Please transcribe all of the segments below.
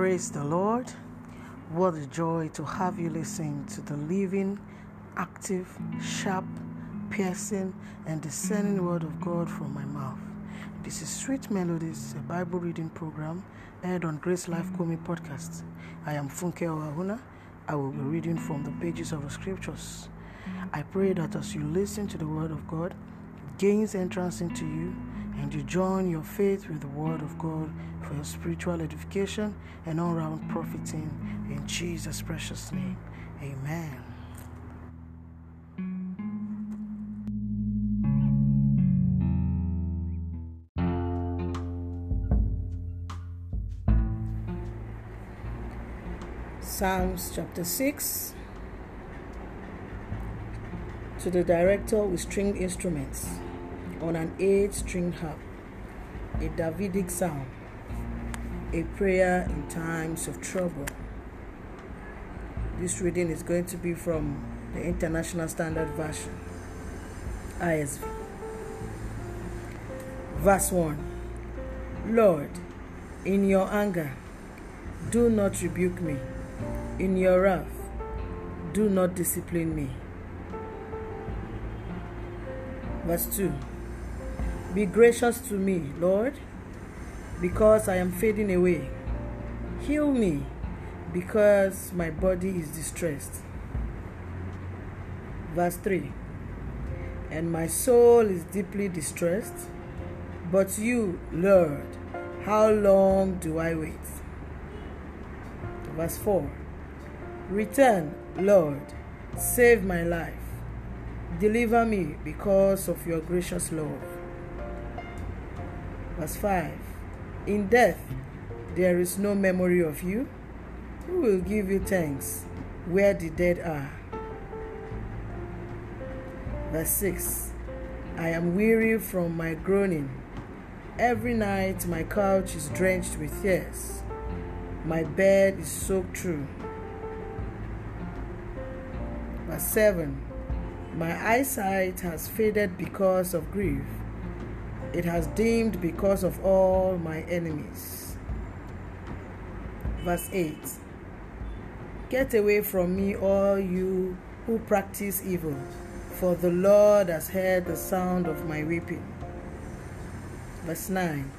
Praise the Lord. What a joy to have you listen to the living, active, sharp, piercing, and discerning word of God from my mouth. This is Sweet Melodies, a Bible reading program aired on Grace Life Komi podcast. I am Funke Oahuna. I will be reading from the pages of the scriptures. I pray that as you listen to the word of God, gains entrance into you and you join your faith with the Word of God for your spiritual edification and all round profiting in Jesus' precious name. Amen. Psalms chapter 6 to the director with stringed instruments on an eight string harp, a Davidic psalm, a prayer in times of trouble. This reading is going to be from the International Standard Version, ISV. Verse 1 Lord, in your anger, do not rebuke me. In your wrath, do not discipline me. Verse 2 be gracious to me, Lord, because I am fading away. Heal me, because my body is distressed. Verse 3 And my soul is deeply distressed, but you, Lord, how long do I wait? Verse 4 Return, Lord, save my life. Deliver me because of your gracious love. Verse 5 In death there is no memory of you. Who will give you thanks where the dead are? Verse 6 I am weary from my groaning. Every night my couch is drenched with tears. My bed is soaked through. Verse 7 My eyesight has faded because of grief. It has dimmed because of all my enemies. Verse 8 Get away from me, all you who practice evil, for the Lord has heard the sound of my weeping. Verse 9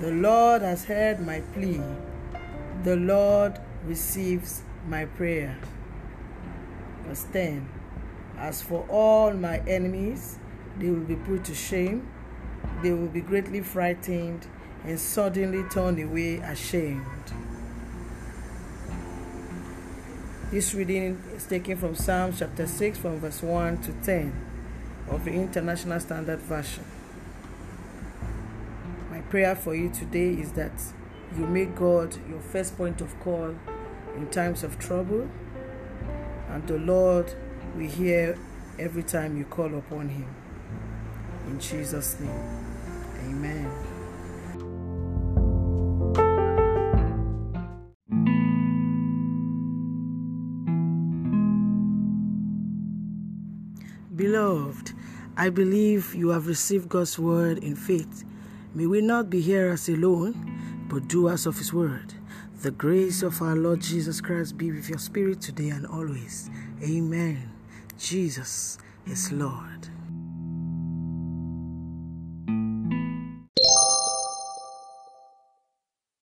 The Lord has heard my plea, the Lord receives my prayer. Verse 10 As for all my enemies, they will be put to shame they will be greatly frightened and suddenly turn away ashamed. This reading is taken from Psalm chapter 6, from verse 1 to 10 of the International Standard Version. My prayer for you today is that you make God your first point of call in times of trouble, and the Lord will hear every time you call upon Him. In Jesus' name, amen. Beloved, I believe you have received God's word in faith. May we not be hearers alone, but doers of his word. The grace of our Lord Jesus Christ be with your spirit today and always. Amen. Jesus is Lord.